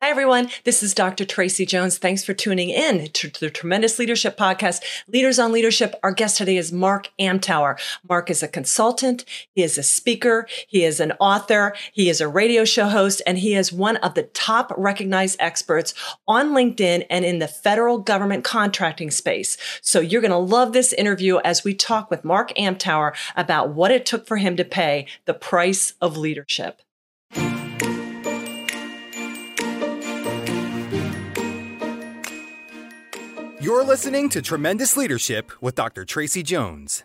Hi, everyone. This is Dr. Tracy Jones. Thanks for tuning in to the Tremendous Leadership Podcast, Leaders on Leadership. Our guest today is Mark Amtower. Mark is a consultant. He is a speaker. He is an author. He is a radio show host, and he is one of the top recognized experts on LinkedIn and in the federal government contracting space. So you're going to love this interview as we talk with Mark Amtower about what it took for him to pay the price of leadership. You're listening to Tremendous Leadership with Dr. Tracy Jones.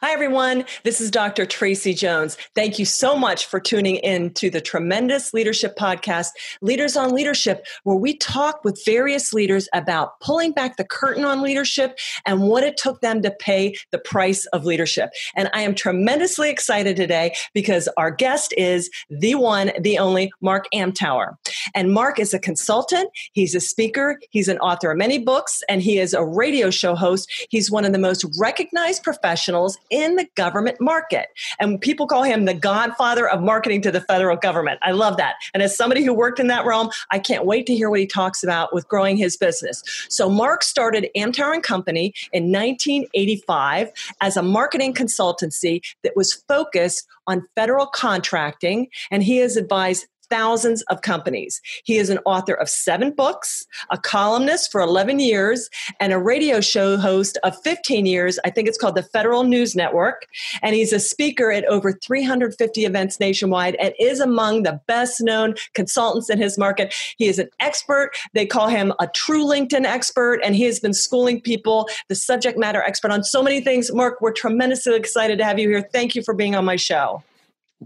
Hi, everyone. This is Dr. Tracy Jones. Thank you so much for tuning in to the Tremendous Leadership Podcast, Leaders on Leadership, where we talk with various leaders about pulling back the curtain on leadership and what it took them to pay the price of leadership. And I am tremendously excited today because our guest is the one, the only Mark Amtower. And Mark is a consultant, he's a speaker, he's an author of many books, and he is a radio show host. He's one of the most recognized professionals in the government market. And people call him the godfather of marketing to the federal government. I love that. And as somebody who worked in that realm, I can't wait to hear what he talks about with growing his business. So Mark started Amtower and Company in 1985 as a marketing consultancy that was focused on federal contracting, and he has advised thousands of companies. He is an author of seven books, a columnist for 11 years, and a radio show host of 15 years. I think it's called the Federal News Network. And he's a speaker at over 350 events nationwide and is among the best known consultants in his market. He is an expert. They call him a true LinkedIn expert, and he has been schooling people, the subject matter expert on so many things. Mark, we're tremendously excited to have you here. Thank you for being on my show.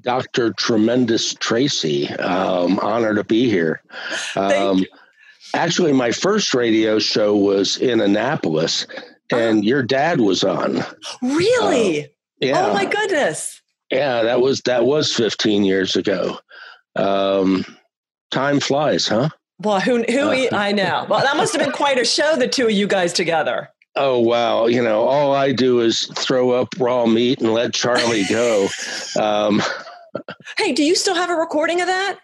Dr. Tremendous Tracy. Um, honor to be here. Um, actually, my first radio show was in Annapolis, and oh. your dad was on. Really? Uh, yeah. Oh my goodness. Yeah, that was that was 15 years ago. Um, time flies, huh? Well, who who uh, I know. Well, that must have been quite a show, the two of you guys together oh wow. You know all i do is throw up raw meat and let charlie go. Um, hey do you still have a recording of that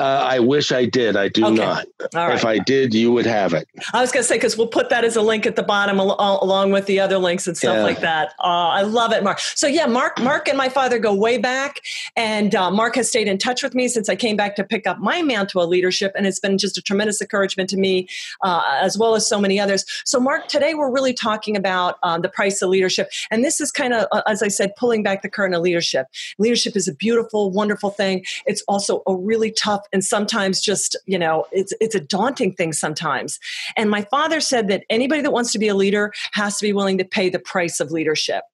uh, I wish I did. I do okay. not. Right. If I did, you would have it. I was going to say because we'll put that as a link at the bottom al- along with the other links and stuff yeah. like that. Uh, I love it, Mark. So yeah, Mark, Mark and my father go way back, and uh, Mark has stayed in touch with me since I came back to pick up my mantle of leadership, and it's been just a tremendous encouragement to me, uh, as well as so many others. So Mark, today we're really talking about uh, the price of leadership, and this is kind of, uh, as I said, pulling back the curtain of leadership. Leadership is a beautiful, wonderful thing. It's also a really tough and sometimes just you know it's it's a daunting thing sometimes. And my father said that anybody that wants to be a leader has to be willing to pay the price of leadership.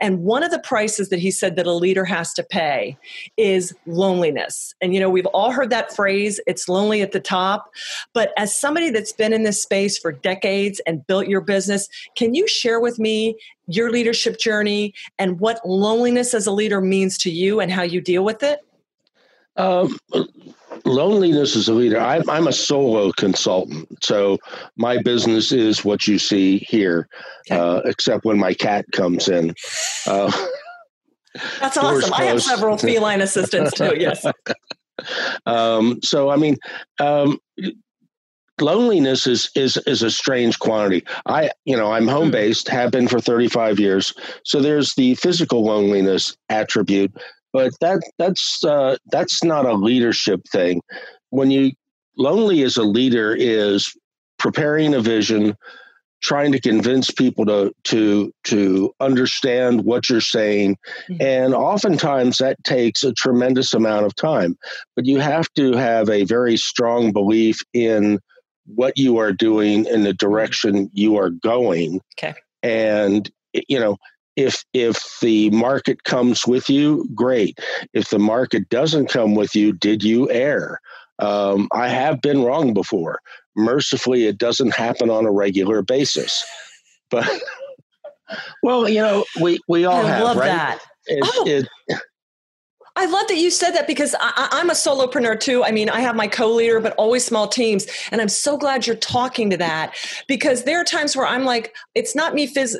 And one of the prices that he said that a leader has to pay is loneliness. And you know we've all heard that phrase it's lonely at the top. But as somebody that's been in this space for decades and built your business can you share with me your leadership journey and what loneliness as a leader means to you and how you deal with it? Um, loneliness as a leader. I'm, I'm, a solo consultant so my business is what you see here okay. uh, except when my cat comes in. Uh, that's awesome. I have several feline assistants too yes. Um, so i mean um, loneliness is is is a strange quantity. I you know i'm home hmm. based have been for 35 years so there's the physical loneliness attribute but that that's uh, that's not a leadership thing. When you lonely as a leader is preparing a vision, trying to convince people to to to understand what you're saying mm-hmm. and oftentimes that takes a tremendous amount of time but you have to have a very strong belief in what you are doing in the direction you are going okay and you know if if the market comes with you great. If the market doesn't come with you did you err? Um, i have been wrong before. Mercifully it doesn't happen on a regular basis. But well you know we we all I have love right? that. It, oh. it, I love that you said that because I, am a solopreneur too. I mean, I have my co-leader, but always small teams, and I'm so glad you're talking to that because there are times where I'm like, it's not me phys-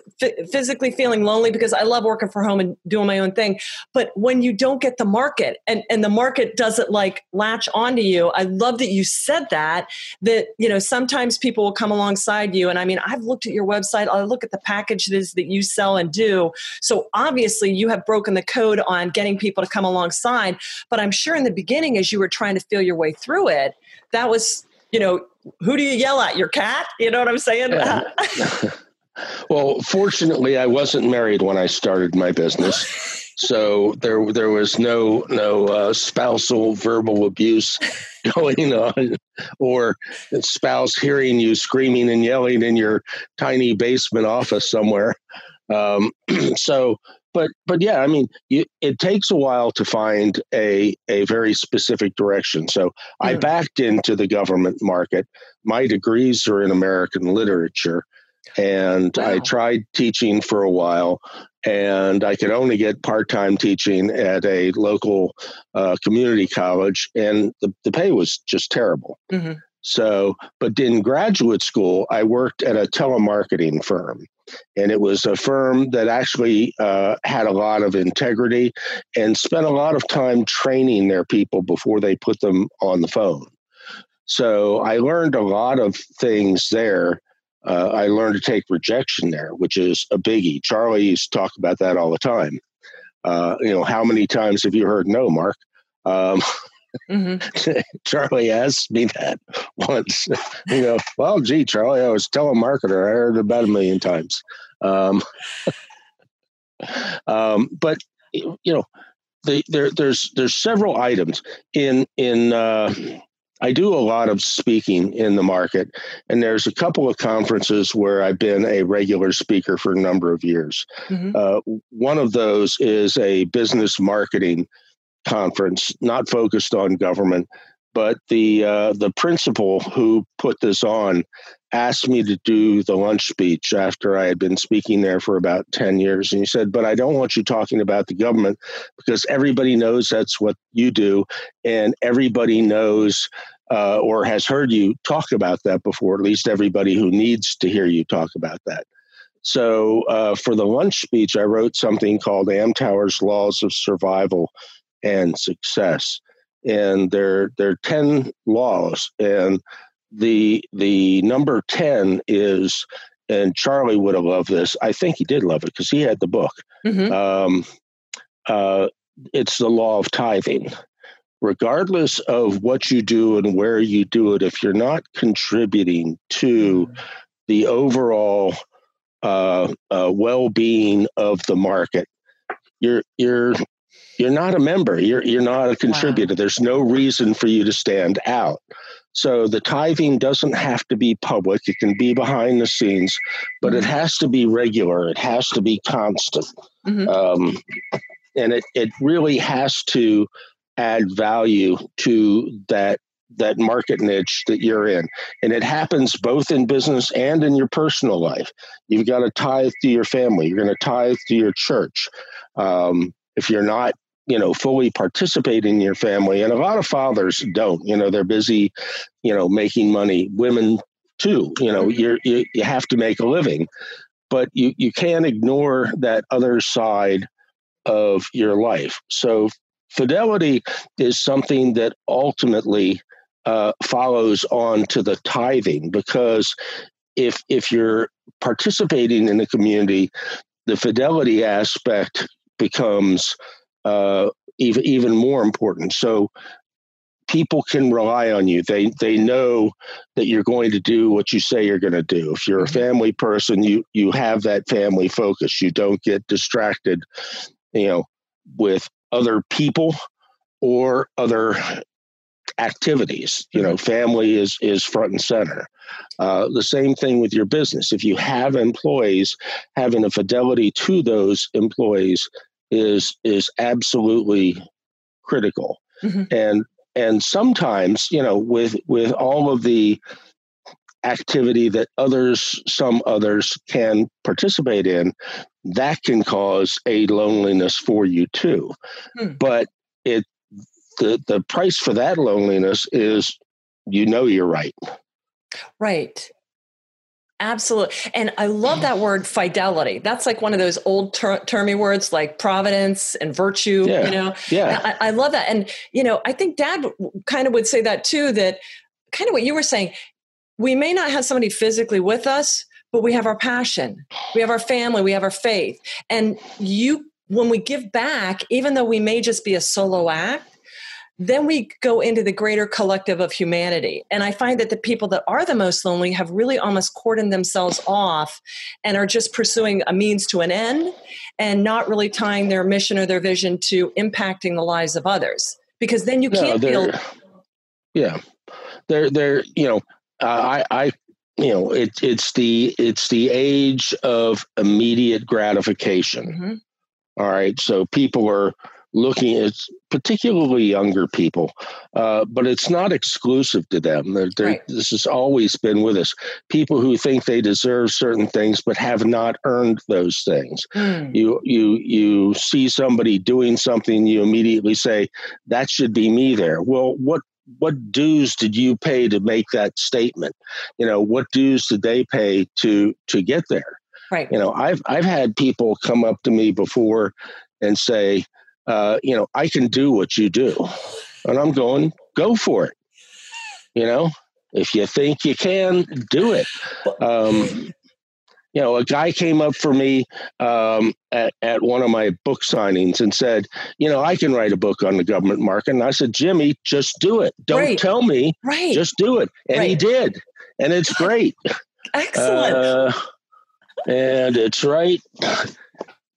physically feeling lonely because I love working from home and doing my own thing, but when you don't get the market and and the market doesn't like latch onto you, I love that you said that. That you know sometimes people will come alongside you, and I mean, I've looked at your website, I look at the packages that you sell and do. So obviously, you have broken the code on getting people to come along alongside. But I'm sure in the beginning, as you were trying to feel your way through it, that was, you know, who do you yell at? Your cat? You know what I'm saying? Yeah. well, fortunately, I wasn't married when I started my business. So there, there was no no uh, spousal verbal abuse going on, or spouse hearing you screaming and yelling in your tiny basement office somewhere. Um, so but but yeah, I mean, you, it takes a while to find a a very specific direction. So I backed into the government market. My degrees are in American literature, and wow. I tried teaching for a while, and I could only get part time teaching at a local uh, community college, and the the pay was just terrible. Mm-hmm. So, but in graduate school, I worked at a telemarketing firm and it was a firm that actually uh, had a lot of integrity and spent a lot of time training their people before they put them on the phone. So I learned a lot of things there. Uh, I learned to take rejection there, which is a biggie. Charlie used to talk about that all the time. Uh, you know, how many times have you heard no, Mark? Um, Mm-hmm. Charlie asked me that once. you know, well, gee, Charlie, I was telemarketer. I heard about a million times. Um, um, but you know, the, there, there's there's several items in in. Uh, I do a lot of speaking in the market, and there's a couple of conferences where I've been a regular speaker for a number of years. Mm-hmm. Uh, one of those is a business marketing conference, not focused on government, but the uh, the principal who put this on asked me to do the lunch speech after I had been speaking there for about 10 years. And he said, But I don't want you talking about the government because everybody knows that's what you do, and everybody knows uh, or has heard you talk about that before, at least everybody who needs to hear you talk about that. So uh, for the lunch speech, I wrote something called Amtower's Laws of Survival and success. And there, there are 10 laws. And the, the number 10 is, and Charlie would have loved this. I think he did love it because he had the book. Mm-hmm. Um, uh, it's the law of tithing. Regardless of what you do and where you do it, if you're not contributing to the overall uh, uh, well-being of the market, you're you're you're not a member. You're you're not a contributor. Wow. There's no reason for you to stand out. So the tithing doesn't have to be public. It can be behind the scenes, but mm-hmm. it has to be regular. It has to be constant, mm-hmm. um, and it it really has to add value to that that market niche that you're in. And it happens both in business and in your personal life. You've got to tithe to your family. You're going to tithe to your church. Um, if you're not you know fully participating in your family and a lot of fathers don't you know they're busy you know making money women too you know mm-hmm. you're, you you have to make a living but you you can't ignore that other side of your life so fidelity is something that ultimately uh, follows on to the tithing because if if you're participating in the community the fidelity aspect becomes uh, even even more important. So people can rely on you. They they know that you're going to do what you say you're going to do. If you're a mm-hmm. family person, you you have that family focus. You don't get distracted, you know, with other people or other activities. You know, mm-hmm. family is is front and center. Uh, the same thing with your business. If you have employees, having a fidelity to those employees is is absolutely critical mm-hmm. and and sometimes you know with with all of the activity that others some others can participate in that can cause a loneliness for you too hmm. but it the the price for that loneliness is you know you're right. Right. Absolutely. And I love that word fidelity. That's like one of those old ter- termy words like providence and virtue, Yeah. you know? Yeah. I, I love that. And, you know, I think dad kind of would say that too, that kind of what you were saying, we may not have somebody physically with us, but we have our passion, we have our family, we have our faith. And you, when we give back, even though we may just be a solo act, then we go into the greater collective of humanity. And I find that the people that are the most lonely have really almost cordoned themselves off and are just pursuing a means to an end and not really tying their mission or their vision to impacting the lives of others. Because then you No, can't feel yeah they're they're you know uh, i i you know it, it's the it's the age of immediate gratification Mhm. all right so people are looking at particularly younger people uh, but it's not exclusive to them they're, they're, Right. this has always been with us people who think they deserve certain things but have not earned those things Mm. you you you see somebody doing something you immediately say that should be me there well what what dues did you pay to make that statement you know what dues did they pay to to get there right. you know i've i've had people come up to me before and say uh, you know i can do what you do and i'm going go for it you know if you think you can do it um, you know, a guy came up for me um, at, at one of my book signings and said, you know, I can write a book on the government market. And I said, Jimmy, just do it. Don't Right. tell me, Right. just do it. And he did. And it's great. Excellent. Uh, and it's right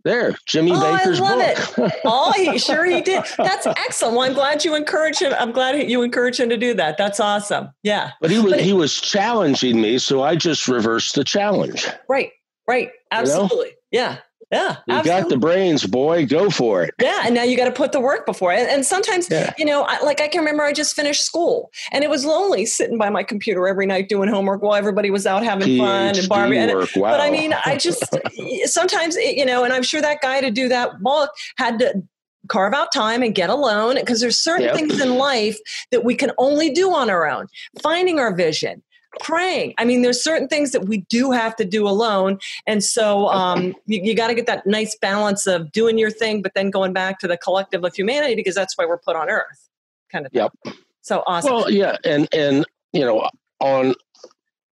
there, Jimmy Oh, I Baker's love book. oh, he sure he did. That's excellent. Well, I'm glad you encourage him. I'm glad you encourage him to do that. That's awesome. Yeah. but he was But- he was challenging me, so I just reversed the challenge. Right. Right. Absolutely. Yeah. Yeah. You absolutely. got the brains, boy. Go for it. Yeah, and now you got to put the work before it. And sometimes, Yeah. you know, I, like I can remember I just finished school, and it was lonely sitting by my computer every night doing homework while everybody was out having fun and PhD Barbie. And. Wow. But I mean, I just sometimes, it- you know, and I'm sure that guy to do that book had to carve out time and get alone because there's certain Yep. things in life that we can only do on our own. Finding our vision, praying. I mean, there's certain things that we do have to do alone. And so um, you, you got to get that nice balance of doing your thing, but then going back to the collective of humanity because that's why we're put on earth. Kind of. thing. Yep. So awesome. Well, yeah, and and you know, on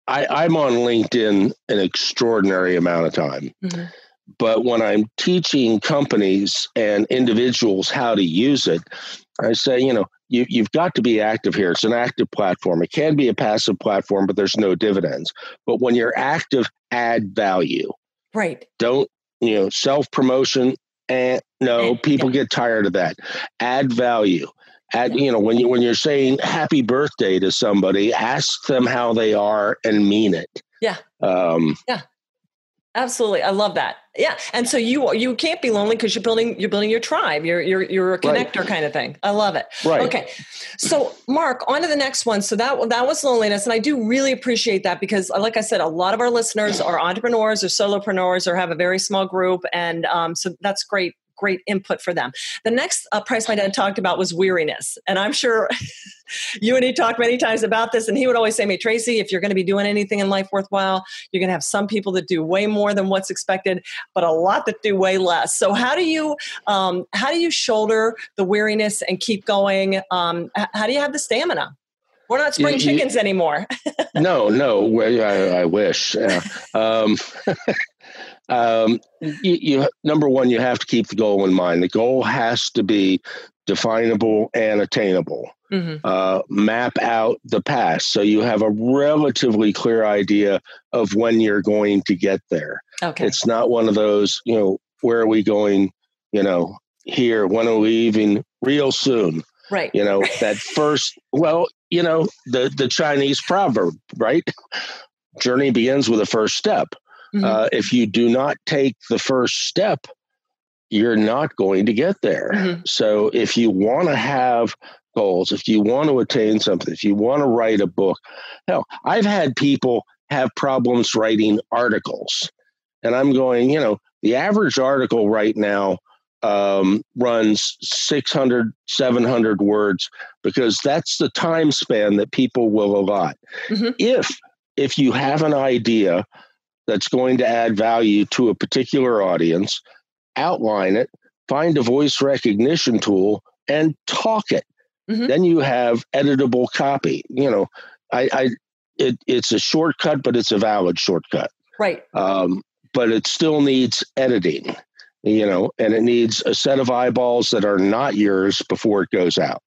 I, I'm on LinkedIn an extraordinary amount of time. Mhm. But when I'm teaching companies and individuals how to use it, I say, you know, you, you've got to be active here. It's an active platform. It can be a passive platform, but there's no dividends. But when you're active, add value. right. Don't, you know, self promotion. And no, Eh, people get tired of that. Add value. Add, you know, when you when you're saying happy birthday to somebody, ask them how they are and mean it. Yeah. Um, Absolutely. I love that. Yeah. And so you you can't be lonely because you're building you're building your tribe. You're you're you're a Right. connector kind of thing. I love it. right. Okay. So, Mark, on to the next one. So that that was loneliness, and I do really appreciate that because, like I said, a lot of our listeners are entrepreneurs or solopreneurs or have a very small group, and um, so that's great. Great input for them. The next uh, price my dad talked about was weariness, and I'm sure you and he talked many times about this. And he would always say to me, Tracy, if you're going to be doing anything in life worthwhile, you're going to have some people that do way more than what's expected, but a lot that do way less. So how do you um, how do you shoulder the weariness and keep going? Um, how do you have the stamina? We're not spring chickens anymore. no, no. I, I wish. Yeah. Um, um, you, you number one, you have to keep the goal in mind. The goal has to be definable and attainable. Mhm. Uh, map out the path so you have a relatively clear idea of when you're going to get there. Okay. It's not one of those, you know, where are we going? You know, here. When are we leaving? Real soon right. you know that first well you know the the chinese proverb right journey begins with the first step Mhm. uh, if you do not take the first step you're not going to get there Mhm. so if you want to have goals if you want to attain something if you want to write a book hell i've had people have problems writing articles and i'm going you know the average article right now um, runs 600 700 words because that's the time span that people will allot mm-hmm. if if you have an idea that's going to add value to a particular audience outline it find a voice recognition tool and talk it mm-hmm. then you have editable copy you know i, I it, it's a shortcut but it's a valid shortcut right um, but it still needs editing you know, and it needs a set of eyeballs that are not yours before it goes out.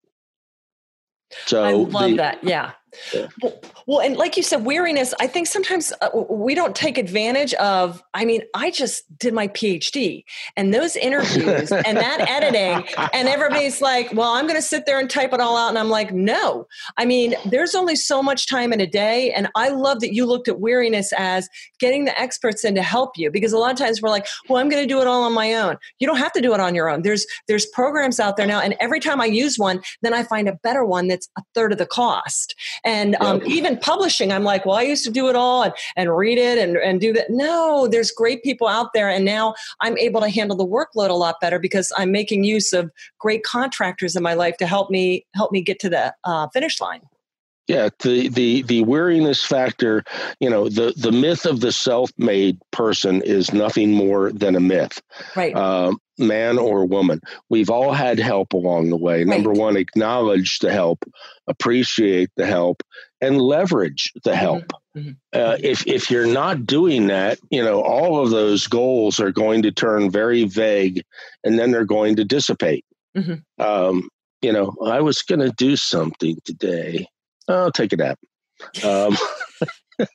So I love the, that. Yeah. Yeah. Well, well, and like you said, weariness, I think sometimes uh, we don't take advantage of. I mean, I just did my PhD and those interviews and that editing, and everybody's like, well, I'm going to sit there and type it all out. And I'm like, no. I mean, there's only so much time in a day. And I love that you looked at weariness as getting the experts in to help you because a lot of times we're like, well, I'm going to do it all on my own. You don't have to do it on your own. There's there's programs out there now, and every time I use one, then I find a better one that's a third of the cost. And um, even publishing, I'm like, well, I used to do it all and, and read it and, and do that. No, there's great people out there. And now I'm able to handle the workload a lot better because I'm making use of great contractors in my life to help me help me get to the uh, finish line. Yeah, the the the weariness factor, you know, the the myth of the self-made person is nothing more than a myth. Right. Um, man or woman. We've all had help along the way. Right. Number one, acknowledge the help, appreciate the help, and leverage the mm-hmm. help. Mm-hmm. Uh, if if you're not doing that, you know, all of those goals are going to turn very vague, and then they're going to dissipate. Mm-hmm. Um, you know, I was going to do something today I'll take a nap. Um,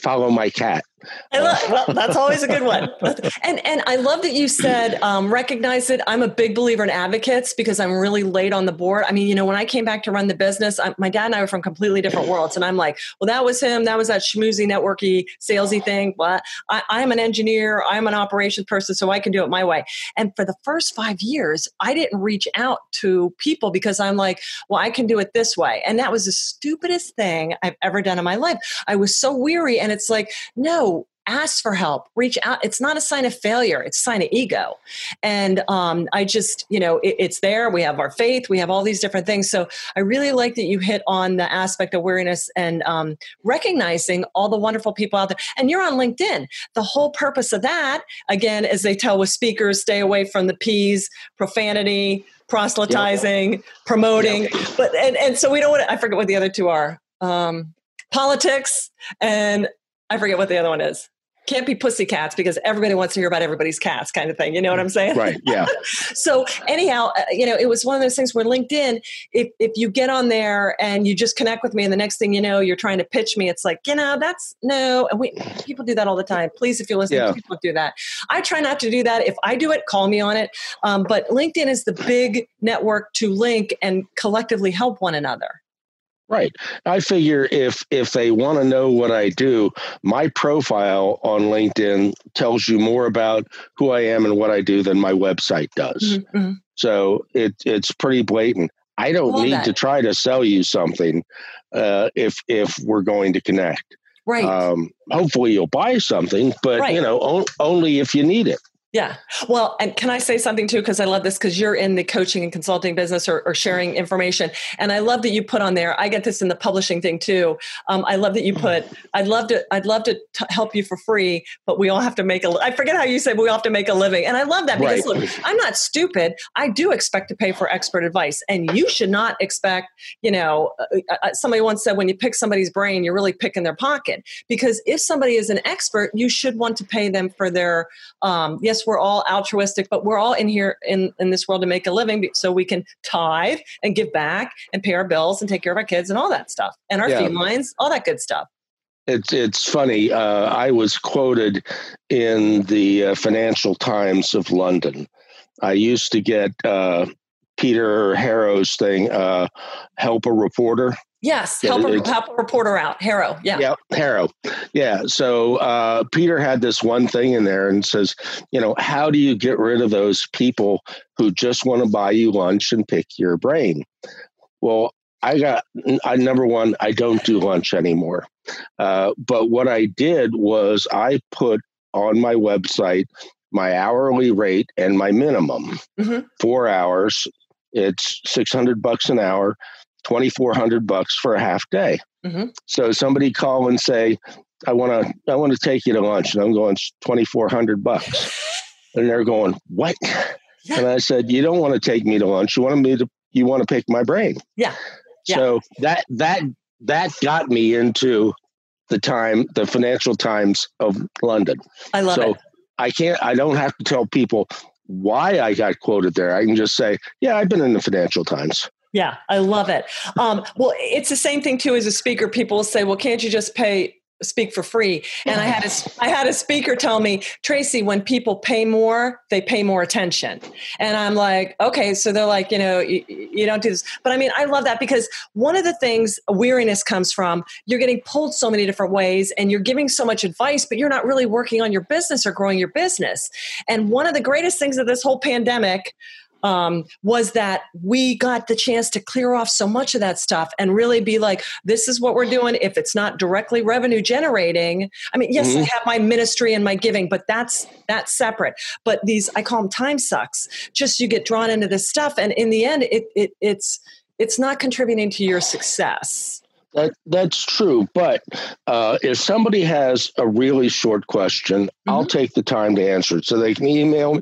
follow my cat. Love, well, that's always a good one. And and I love that you said um, recognize it. I'm a big believer in advocates because I'm really late on the board. I mean, you know, when I came back to run the business, I, my dad and I were from completely different worlds, and I'm like, well, that was him. That was that schmoozy, networky, salesy thing. But I, I'm an engineer. I'm an operations person, so I can do it my way. And for the first five years, I didn't reach out to people because I'm like, well, I can do it this way, and that was the stupidest thing I've ever done in my life. I was so weary, and it's like, no, ask for help reach out. It's not a sign of failure it's a sign of ego. And um, i just you know it, it's there we have our faith we have all these different things. So i really like that you hit on the aspect of awareness and um, recognizing all the wonderful people out there. And you're on linkedin. The whole purpose of that again as they tell with speakers stay away from the p's profanity proselytizing yep. promoting. Yep. but and, and so we don't want to i forget what the other two are. Um, politics and I forget what the other one is can't be pussycats because everybody wants to hear about everybody's cats kind of thing you know what i'm saying? Right yeah. So anyhow uh, you know it was one of those things where linkedin if, if you get on there and you just connect with me and the next thing you know you're trying to pitch me it's like you know that's no and we people do that all the time. Please if you're listening yeah. please don't do that. I try not to do that. If i do it call me on it. Um, but linkedin is the big network to link and collectively help one another Right. I figure if if they want to know what I do, my profile on LinkedIn tells you more about who I am and what I do than my website does. Mm-hmm. mm-hmm. So it it's pretty blatant. I don't need that. to try to sell you something uh, if if we're going to connect. Right. Um, hopefully you'll buy something, but right. you know only if you need it. Yeah. Well, and can I say something too? Because I love this because you're in the coaching and consulting business or, or, sharing information. And I love that you put on there, I get this in the publishing thing too. Um, I love that you put, I'd love to, I'd love to t- help you for free, but we all have to make a, I forget how you said, we all have to make a living. And I love that because right. look, I'm not stupid. I do expect to pay for expert advice. And you should not expect, you know, uh, uh, uh somebody once said, when you pick somebody's brain, you're really picking their pocket. Because if somebody is an expert, you should want to pay them for their, um, yes, we're all altruistic, but we're all in here in, in this world to make a living so we can tithe and give back and pay our bills and take care of our kids and all that stuff and our yeah. felines, all that good stuff. It's it's funny. Uh, I was quoted in the uh, Financial Times of London. I used to get uh, Peter HARO's thing, uh, "Help a Reporter." Yes, help, a, help a reporter out. HARO, yeah. Yeah, HARO. Yeah. So uh, Peter had this one thing in there and says, you know, how do you get rid of those people who just want to buy you lunch and pick your brain? Well, I got, I, number one, I don't do lunch anymore. Uh, but what I did was I put on my website my hourly rate and my minimum. Mm-hmm. Four hours, it's 600 bucks an hour, 2400 bucks for a half day. Mm-hmm. So somebody call and say, I want to, I want to take you to lunch. And I'm going, 2400 bucks. And they're going, what? Yeah. And I said, you don't want to take me to lunch. You want me to, you want to pick my brain. Yeah. Yeah. So that, that, that got me into the time, the financial times of London. I love so it. I can't, I don't have to tell people why I got quoted there. I can just say, yeah, I've been in the financial times. Yeah, I love it. Um, well, it's the same thing too as a speaker. People will say, "Well, can't you just pay speak for free?" And I had a I had a speaker tell me, "Tracy, when people pay more, they pay more attention." And I'm like, "Okay, so they're like, you know, you, you don't do this." But I mean, I love that because one of the things weariness comes from you're getting pulled so many different ways, and you're giving so much advice, but you're not really working on your business or growing your business. And one of the greatest things of this whole pandemic um, was that we got the chance to clear off so much of that stuff and really be like, this is what we're doing. If it's not directly revenue generating, I mean, yes, Mhm. I have my ministry and my giving, but that's that's separate. But these, I call them time sucks. Just you get drawn into this stuff, and in the end, it, it it's it's not contributing to your success. That that's true, but uh, if somebody has a really short question, I'll take the time to answer it. So they can email.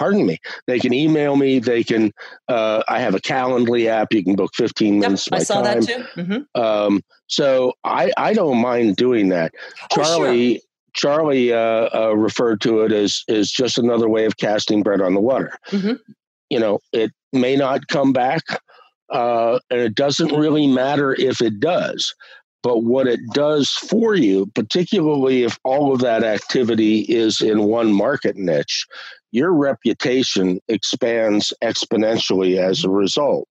Pardon me. They can email me. They can. Uh, I have a Calendly app. You can book fifteen Yep, minutes. I saw time. that too. hmm Um, so I I don't mind doing that. Oh, sure. Charlie Charlie uh, uh, referred to it as is just another way of casting bread on the water. Mhm. You know, it may not come back, uh, and it doesn't really matter if it does. But what it does for you, particularly if all of that activity is in one market niche, your reputation expands exponentially as a result.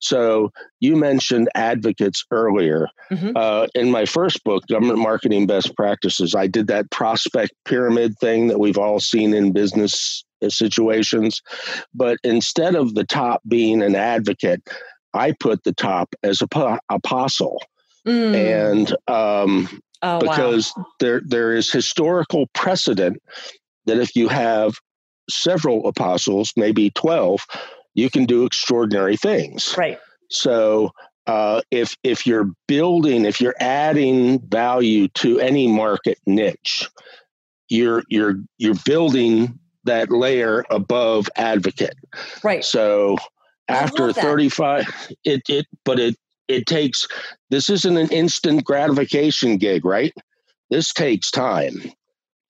So you mentioned advocates earlier. Mhm. Uh, in my first book, Government Marketing Best Practices, I did that prospect pyramid thing that we've all seen in business uh, situations. But instead of the top being an advocate, I put the top as a po- apostle. Mm. And um, oh, wow. because there there is historical precedent that if you have several apostles, maybe 12, you can do extraordinary things. right. So uh, if if you're building, if you're adding value to any market niche, you're you're you're building that layer above advocate. Right. So after 35, it it but it it takes this isn't an instant gratification gig, right? This takes time.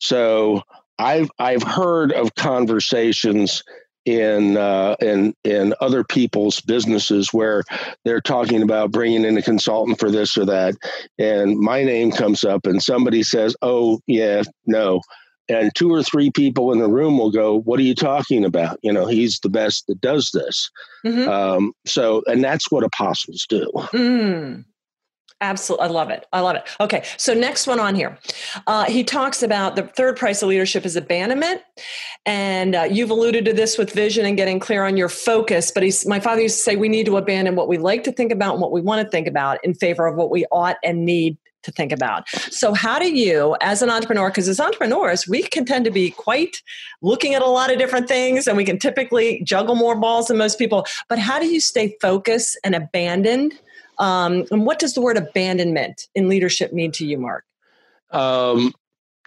So I've I've heard of conversations in uh, in in other people's businesses where they're talking about bringing in a consultant for this or that, and my name comes up, and somebody says, "Oh yeah, no," and two or three people in the room will go, "What are you talking about?" You know, he's the best that does this. Mhm. Um, so, and that's what apostles do. Mm. Absolutely. I love it. I love it. Okay. So, next one on here. Uh, he talks about the third price of leadership is abandonment. And uh, you've alluded to this with vision and getting clear on your focus. But he's, my father used to say we need to abandon what we like to think about and what we want to think about in favor of what we ought and need to think about. So, how do you, as an entrepreneur, because as entrepreneurs, we can tend to be quite looking at a lot of different things and we can typically juggle more balls than most people. But how do you stay focused and abandoned? Um, and what does the word abandonment in leadership mean to you, Mark? Um,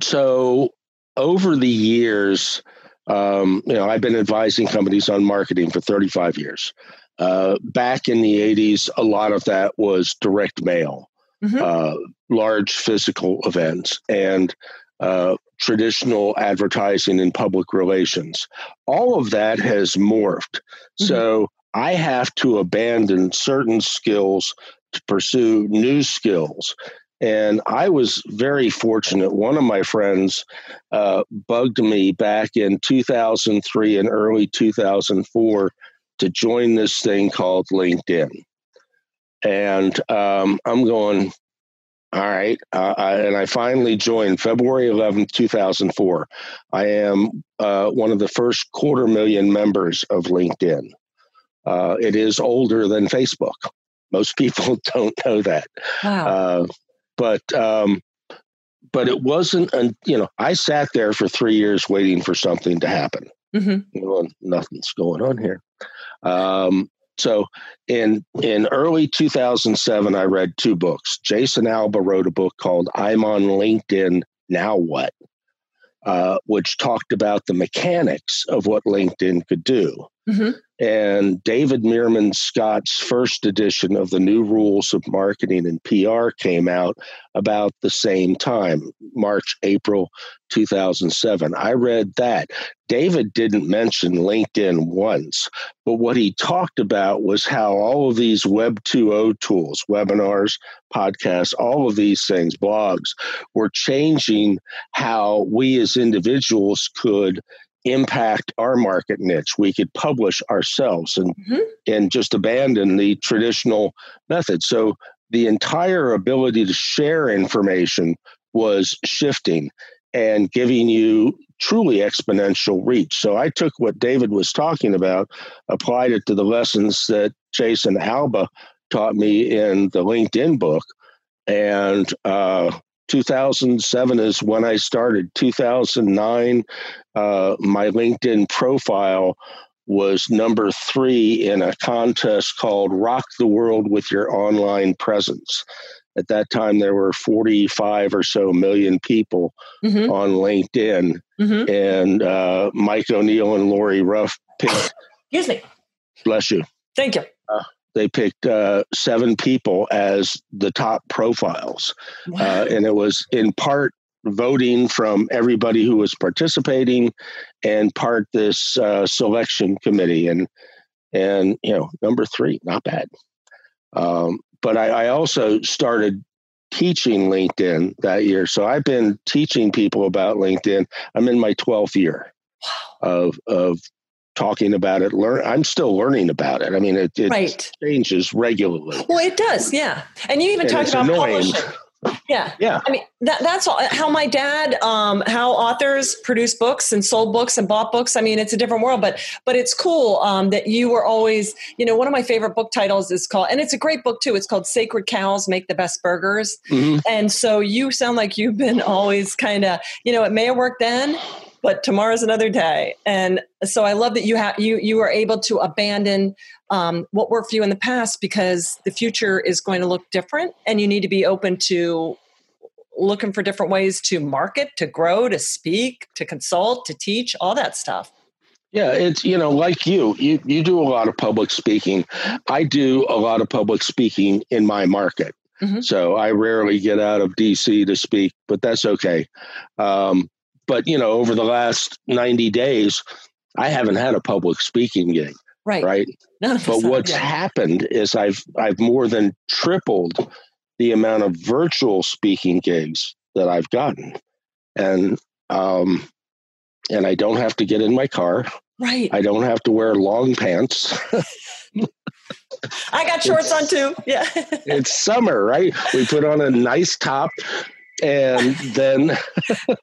so over the years, um, you know, I've been advising companies on marketing for 35 years. Uh, back in the 80s, a lot of that was direct mail, Mhm. uh, large physical events, and uh, traditional advertising and public relations. All of that has morphed. So I have to abandon certain skills to pursue new skills. And I was very fortunate. One of my friends uh, bugged me back in 2003 and early 2004 to join this thing called LinkedIn. And um, I'm going, all right. Uh, I, and I finally joined February 11th, 2004. I am uh, one of the first quarter million members of LinkedIn. Uh, it is older than Facebook. Most people don't know that. Wow. Uh, but um, but it wasn't, an, you know, I sat there for three years waiting for something to happen. Mm-hmm. You know, nothing's going on here. Um, so in in early 2007, I read two books. Jason Alba wrote a book called "I'm on LinkedIn Now What," uh, which talked about the mechanics of what LinkedIn could do. Mm-hmm. And David Meerman Scott's first edition of the New Rules of Marketing and PR came out about the same time, March, April 2007. I read that. David didn't mention LinkedIn once, but what he talked about was how all of these Web 2.0 tools, webinars, podcasts, all of these things, blogs, were changing how we as individuals could impact our market niche. We could publish ourselves and mm-hmm. and just abandon the traditional method. So the entire ability to share information was shifting and giving you truly exponential reach. So I took what David was talking about, applied it to the lessons that Jason Alba taught me in the LinkedIn book, and uh, 2007 is when I started. 2009, uh, my LinkedIn profile was number three in a contest called Rock the World with Your Online Presence. At that time, there were 45 or so million people mm-hmm. on LinkedIn. Mm-hmm. And uh, Mike O'Neill and Lori Ruff picked. Excuse me. Bless you. Thank you. Uh, they picked uh, seven people as the top profiles. Wow. Uh, and it was in part voting from everybody who was participating and part this uh, selection committee. And, and, you know, number three, not bad. Um, but I, I also started teaching LinkedIn that year. So I've been teaching people about LinkedIn. I'm in my 12th year of, of talking about it. Learn. I'm still learning about it. I mean, it, it right. changes regularly. Well, it does, yeah. And you even and talked about annoying. publishing. Yeah, yeah. I mean, that, that's all, how my dad, um, how authors produce books and sold books and bought books. I mean, it's a different world, but but it's cool um, that you were always, you know, one of my favorite book titles is called, and it's a great book too. It's called "Sacred Cows Make the Best Burgers," mm-hmm. and so you sound like you've been always kind of, you know, it may have worked then, but tomorrow's another day. And so I love that you have you you are able to abandon um, what worked for you in the past because the future is going to look different, and you need to be open to looking for different ways to market, to grow, to speak, to consult, to teach, all that stuff. Yeah, it's you know, like you, you you do a lot of public speaking. I do a lot of public speaking in my market. Mm-hmm. So I rarely get out of DC to speak, but that's okay. Um, but you know, over the last 90 days, I haven't had a public speaking gig. Right. Right. but what's happened is I've I've more than tripled the amount of virtual speaking gigs that I've gotten. And um and I don't have to get in my car. Right. I don't have to wear long pants. I got shorts it's, on too. Yeah. it's summer, right? We put on a nice top and then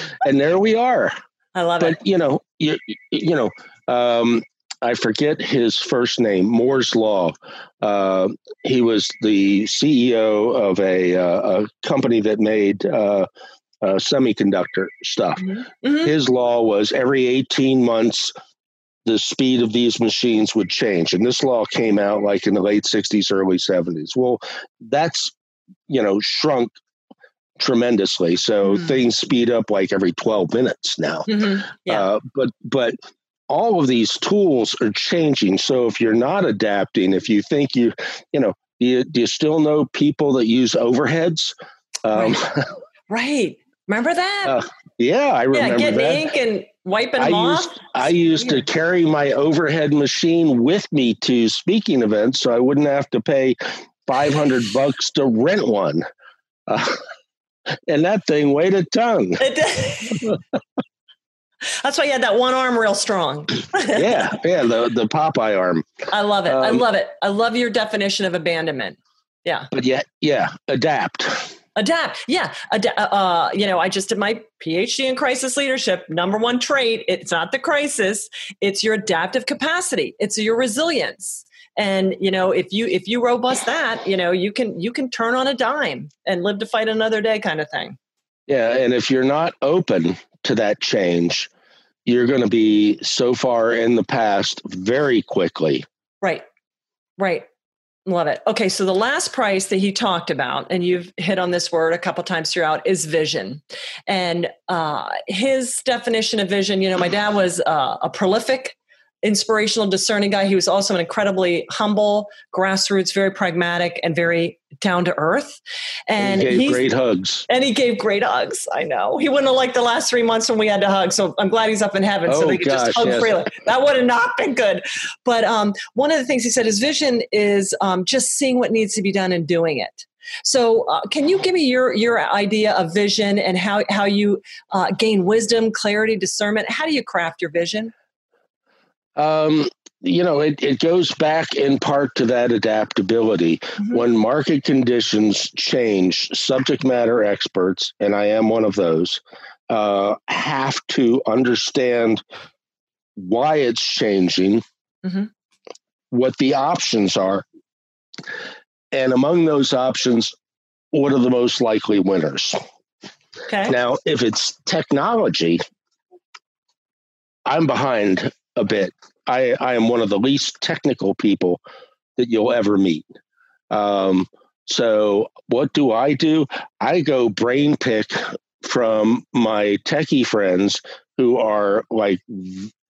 and there we are. I love but, it. But you know, you, you know, um, I forget his first name. Moore's Law. Uh, he was the CEO of a, uh, a company that made uh, uh semiconductor stuff. Mm-hmm. Mm-hmm. His law was every eighteen months. The speed of these machines would change, and this law came out like in the late '60s, early '70s. Well, that's you know shrunk tremendously. So mm-hmm. things speed up like every 12 minutes now. Mm-hmm. Yeah. Uh, but but all of these tools are changing. So if you're not adapting, if you think you, you know, do you, do you still know people that use overheads? Um, right. right. Remember that? Uh, yeah, I remember yeah, getting that. ink and wiping them I off. Used, I used to carry my overhead machine with me to speaking events, so I wouldn't have to pay five hundred bucks to rent one. Uh, and that thing weighed a ton. That's why you had that one arm real strong. yeah, yeah, the the Popeye arm. I love it. Um, I love it. I love your definition of abandonment. Yeah. But yet, yeah, adapt. Adapt. Yeah. Ad- uh, uh, you know, I just did my PhD in crisis leadership. Number one trait, it's not the crisis, it's your adaptive capacity. It's your resilience and you know if you if you robust that you know you can you can turn on a dime and live to fight another day kind of thing Yeah, and if you're not open to that change, you're going to be so far in the past very quickly. Right. Right. Love it. Okay, so the last price that he talked about, and you've hit on this word a couple times throughout, is vision. And uh, his definition of vision, you know, my dad was uh, a prolific inspirational, discerning guy. He was also an incredibly humble, grassroots, very pragmatic, and very down to earth. And, and he gave great hugs. And he gave great hugs. I know he wouldn't have liked the last three months when we had to hug. So I'm glad he's up in heaven, oh, so they could gosh, just hug yes. freely. That would have not been good. But um, one of the things he said, his vision is um, just seeing what needs to be done and doing it. So, uh, can you give me your your idea of vision and how how you uh, gain wisdom, clarity, discernment? How do you craft your vision? Um, you know, it, it goes back in part to that adaptability. Mm-hmm. When market conditions change, subject matter experts, and I am one of those, uh, have to understand why it's changing, mm-hmm. what the options are, and among those options, what are the most likely winners. Okay. Now, if it's technology, I'm behind a bit. I, I am one of the least technical people that you'll ever meet. Um, so, what do I do? I go brain pick from my techie friends who are like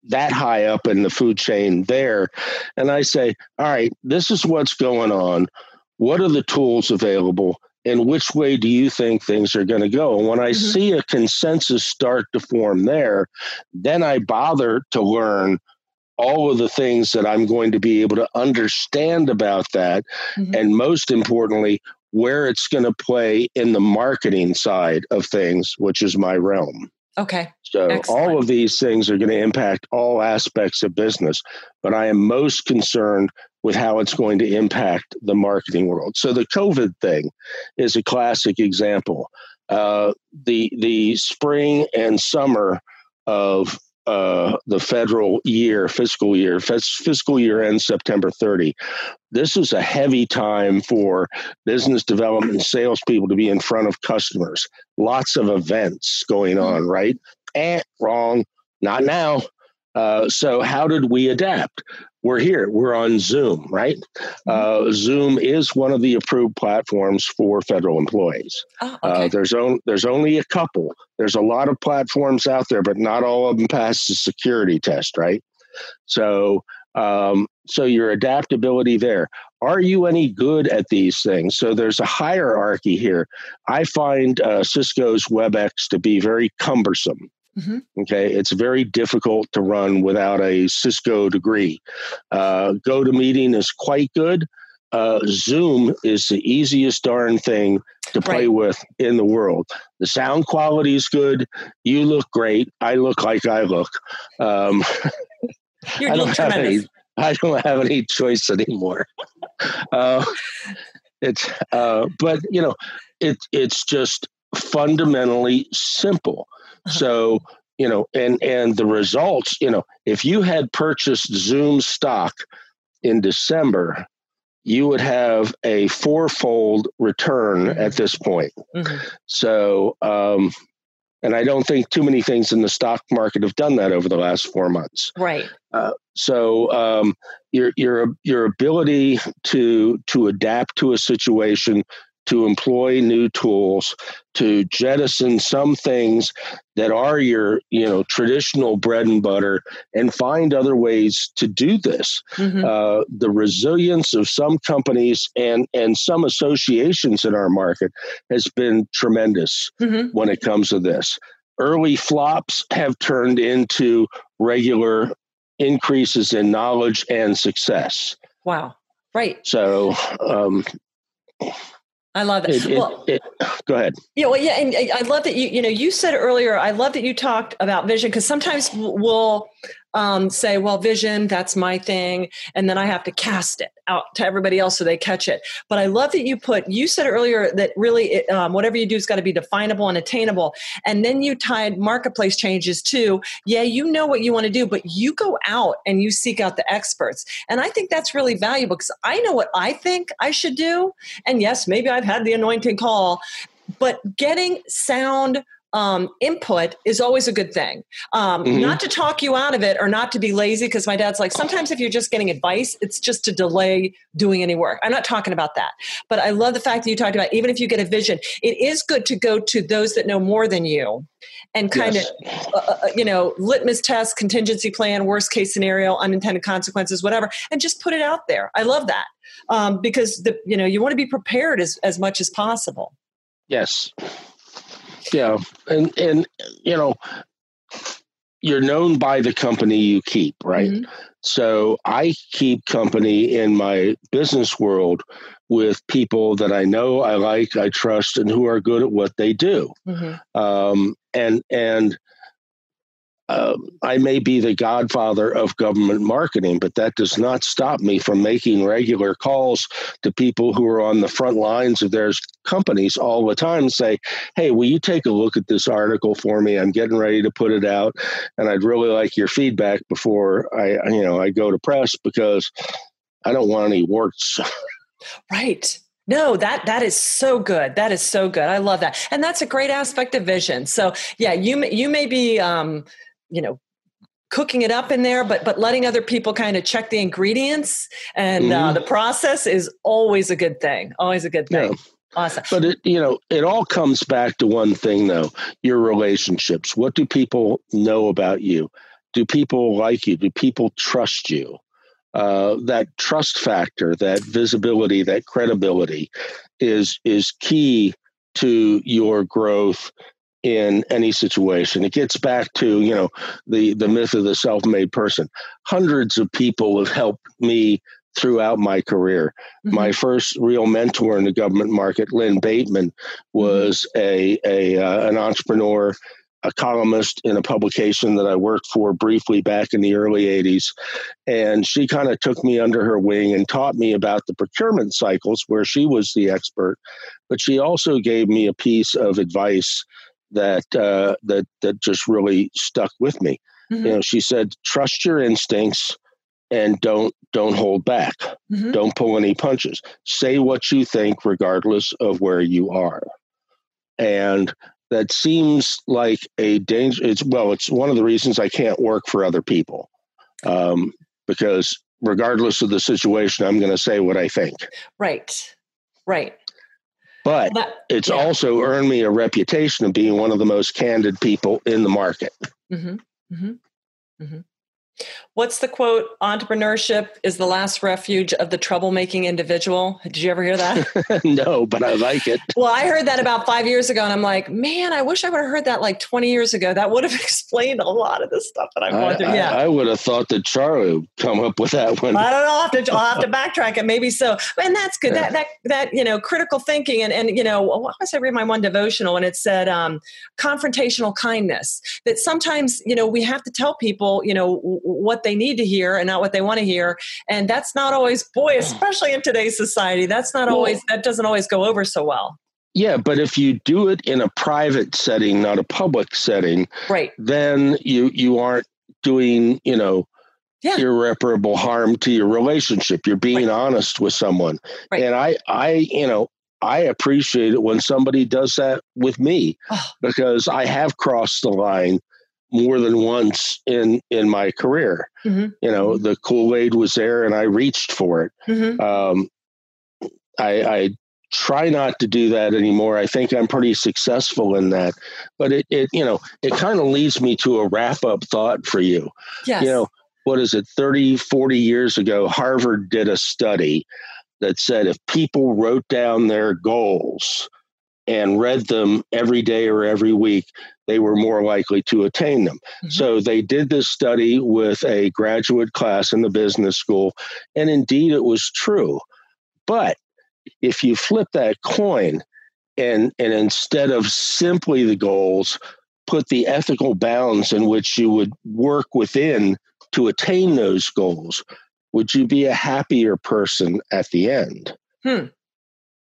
that high up in the food chain there. And I say, all right, this is what's going on. What are the tools available? And which way do you think things are going to go? And when I mm-hmm. see a consensus start to form there, then I bother to learn all of the things that I'm going to be able to understand about that. Mm-hmm. And most importantly, where it's going to play in the marketing side of things, which is my realm. Okay. So Excellent. all of these things are going to impact all aspects of business, but I am most concerned with how it's going to impact the marketing world. So the COVID thing is a classic example. Uh, the the spring and summer of uh, the federal year, fiscal year, fiscal year ends September 30. This is a heavy time for business development and salespeople to be in front of customers. Lots of events going mm-hmm. on, right? Eh, wrong, not now. Uh, so, how did we adapt? We're here. We're on Zoom, right? Mm-hmm. Uh, Zoom is one of the approved platforms for federal employees. Oh, uh, okay. uh, there's, on, there's only a couple. There's a lot of platforms out there, but not all of them pass the security test, right? So, um, so your adaptability there. Are you any good at these things? So there's a hierarchy here. I find uh, Cisco's WebEx to be very cumbersome. Mm-hmm. Okay, it's very difficult to run without a Cisco degree. Uh, meeting is quite good. Uh, Zoom is the easiest darn thing to play right. with in the world. The sound quality is good. You look great. I look like I look. Um, You're I don't have any. I don't have any choice anymore. uh, it's uh, but you know, it it's just fundamentally simple. So, you know, and and the results, you know, if you had purchased Zoom stock in December, you would have a fourfold return mm-hmm. at this point. Mm-hmm. So, um, and I don't think too many things in the stock market have done that over the last four months. Right. Uh, so um, your your your ability to to adapt to a situation to employ new tools to jettison some things that are your you know traditional bread and butter and find other ways to do this. Mm-hmm. uh, the resilience of some companies and and some associations in our market has been tremendous mm-hmm. when it comes to this. Early flops have turned into regular increases in knowledge and success. Wow. Right. So um, I love it. it, well, it, go ahead. Yeah, well, yeah, and I love that you. You know, you said earlier. I love that you talked about vision because sometimes we'll um, say, well, vision, that's my thing. And then I have to cast it out to everybody else so they catch it. But I love that you put, you said earlier that really it, um, whatever you do has got to be definable and attainable. And then you tied marketplace changes too. yeah, you know what you want to do, but you go out and you seek out the experts. And I think that's really valuable because I know what I think I should do. And yes, maybe I've had the anointing call but getting sound um, input is always a good thing. Um, mm-hmm. Not to talk you out of it or not to be lazy, because my dad's like, sometimes if you're just getting advice, it's just to delay doing any work. I'm not talking about that. But I love the fact that you talked about even if you get a vision, it is good to go to those that know more than you and kind yes. of, uh, uh, uh, you know, litmus test, contingency plan, worst case scenario, unintended consequences, whatever, and just put it out there. I love that um, because the, you know, you want to be prepared as, as much as possible. Yes. Yeah, and and you know, you're known by the company you keep, right? Mm-hmm. So I keep company in my business world with people that I know, I like, I trust, and who are good at what they do. Mm-hmm. Um, and and uh, I may be the godfather of government marketing, but that does not stop me from making regular calls to people who are on the front lines of their companies all the time and say, Hey, will you take a look at this article for me? I'm getting ready to put it out, and I'd really like your feedback before I, you know, I go to press because I don't want any warts. Right. No, that that is so good. That is so good. I love that, and that's a great aspect of vision. So, yeah, you you may be um, you know cooking it up in there but but letting other people kind of check the ingredients and uh, mm-hmm. uh, the process is always a good thing always a good thing yeah. Awesome. But it, you know, it all comes back to one thing though, your relationships. What do people know about you? Do people like you? Do people trust you? Uh, that trust factor, that visibility, that credibility is is key to your growth in any situation. It gets back to, you know, the, the myth of the self-made person. Hundreds of people have helped me throughout my career. Mm-hmm. My first real mentor in the government market, Lynn Bateman, mm-hmm. was a, a uh, an entrepreneur, a columnist in a publication that I worked for briefly back in the early 80s. And she kind of took me under her wing and taught me about the procurement cycles where she was the expert. But she also gave me a piece of advice that uh, that that just really stuck with me. Mm-hmm. You know, she said, "Trust your instincts." and don't don't hold back mm-hmm. don't pull any punches say what you think regardless of where you are and that seems like a danger it's well it's one of the reasons i can't work for other people um, because regardless of the situation i'm going to say what i think right right but that, it's yeah. also earned me a reputation of being one of the most candid people in the market. Mm-hmm, mm-hmm, mm-hmm. What's the quote? Entrepreneurship is the last refuge of the troublemaking individual. Did you ever hear that? no, but I like it. Well, I heard that about five years ago, and I'm like, man, I wish I would have heard that like 20 years ago. That would have explained a lot of the stuff that I'm going through. Yeah, I, I, would have thought that Charlie would come up with that one. I don't know. I'll have to, I'll have to backtrack it. Maybe so. And that's good. Yeah. That that that you know, critical thinking, and and you know, what was I read my one devotional, and it said um, confrontational kindness. That sometimes you know we have to tell people you know what they need to hear and not what they want to hear. And that's not always, boy, especially in today's society, that's not always, that doesn't always go over so well. Yeah, but if you do it in a private setting, not a public setting, right, then you you aren't doing, you know, yeah. irreparable harm to your relationship. You're being right. honest with someone. Right. And I I, you know, I appreciate it when somebody does that with me oh. because I have crossed the line more than once in in my career. Mm-hmm. You know, the Kool Aid was there, and I reached for it. Mm-hmm. Um, I, I try not to do that anymore. I think I'm pretty successful in that. But it, it you know, it kind of leads me to a wrap up thought for you. Yes. You know, what is it, 30, 40 years ago, Harvard did a study that said if people wrote down their goals and read them every day or every week, they were more likely to attain them. Mm-hmm. So they did this study with a graduate class in the business school, and indeed it was true. But if you flip that coin and, and instead of simply the goals, put the ethical bounds in which you would work within to attain those goals, would you be a happier person at the end? Hmm.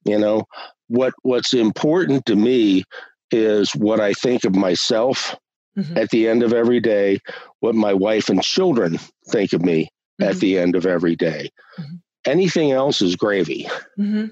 You know, what what's important to me is what I think of myself mm-hmm. at the end of every day, what my wife and children think of me mm-hmm. at the end of every day. Mm-hmm. Anything else is gravy. Mm-hmm.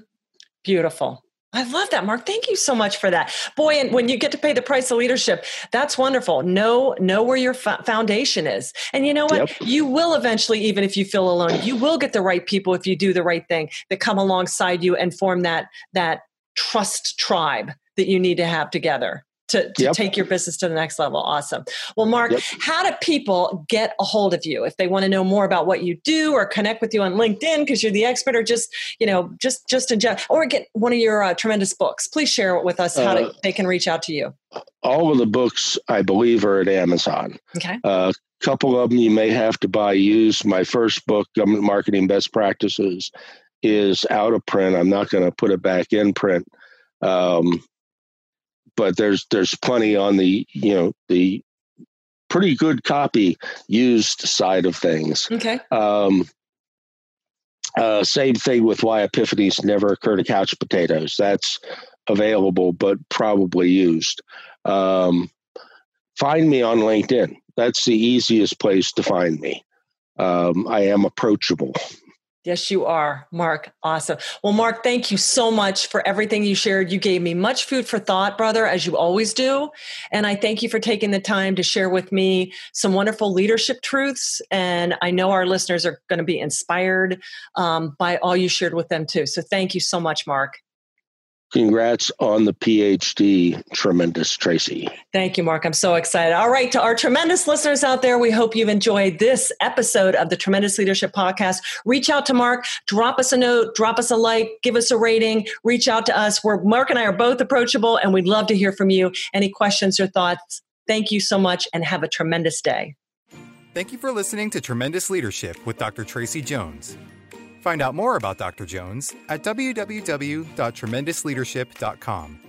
Beautiful. I love that, Mark. Thank you so much for that. Boy, and when you get to pay the price of leadership, that's wonderful. Know know where your foundation is. And you know what? Yep. You will eventually even if you feel alone, you will get the right people if you do the right thing that come alongside you and form that that trust tribe that you need to have together to, to yep. take your business to the next level. Awesome. Well, Mark, yep. how do people get a hold of you if they want to know more about what you do or connect with you on LinkedIn because you're the expert or just, you know, just, just in general, or get one of your uh, tremendous books? Please share with us how uh, to, they can reach out to you. All of the books, I believe, are at Amazon. Okay. A uh, couple of them you may have to buy used. My first book, Government Marketing Best Practices, is out of print. I'm not going to put it back in print. Um, but there's there's plenty on the you know the pretty good copy used side of things. Okay. Um, uh, same thing with why epiphanies never occur to couch potatoes. That's available, but probably used. Um, find me on LinkedIn. That's the easiest place to find me. Um, I am approachable. Yes, you are, Mark. Awesome. Well, Mark, thank you so much for everything you shared. You gave me much food for thought, brother, as you always do. And I thank you for taking the time to share with me some wonderful leadership truths. And I know our listeners are going to be inspired um, by all you shared with them, too. So thank you so much, Mark. Congrats on the PhD, tremendous Tracy. Thank you, Mark. I'm so excited. All right, to our tremendous listeners out there, we hope you've enjoyed this episode of the Tremendous Leadership Podcast. Reach out to Mark, drop us a note, drop us a like, give us a rating, reach out to us. We're Mark and I are both approachable, and we'd love to hear from you. Any questions or thoughts? Thank you so much, and have a tremendous day. Thank you for listening to Tremendous Leadership with Dr. Tracy Jones. Find out more about Dr. Jones at www.tremendousleadership.com.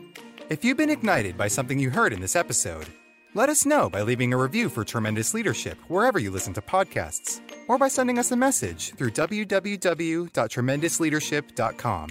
If you've been ignited by something you heard in this episode, let us know by leaving a review for Tremendous Leadership wherever you listen to podcasts, or by sending us a message through www.tremendousleadership.com.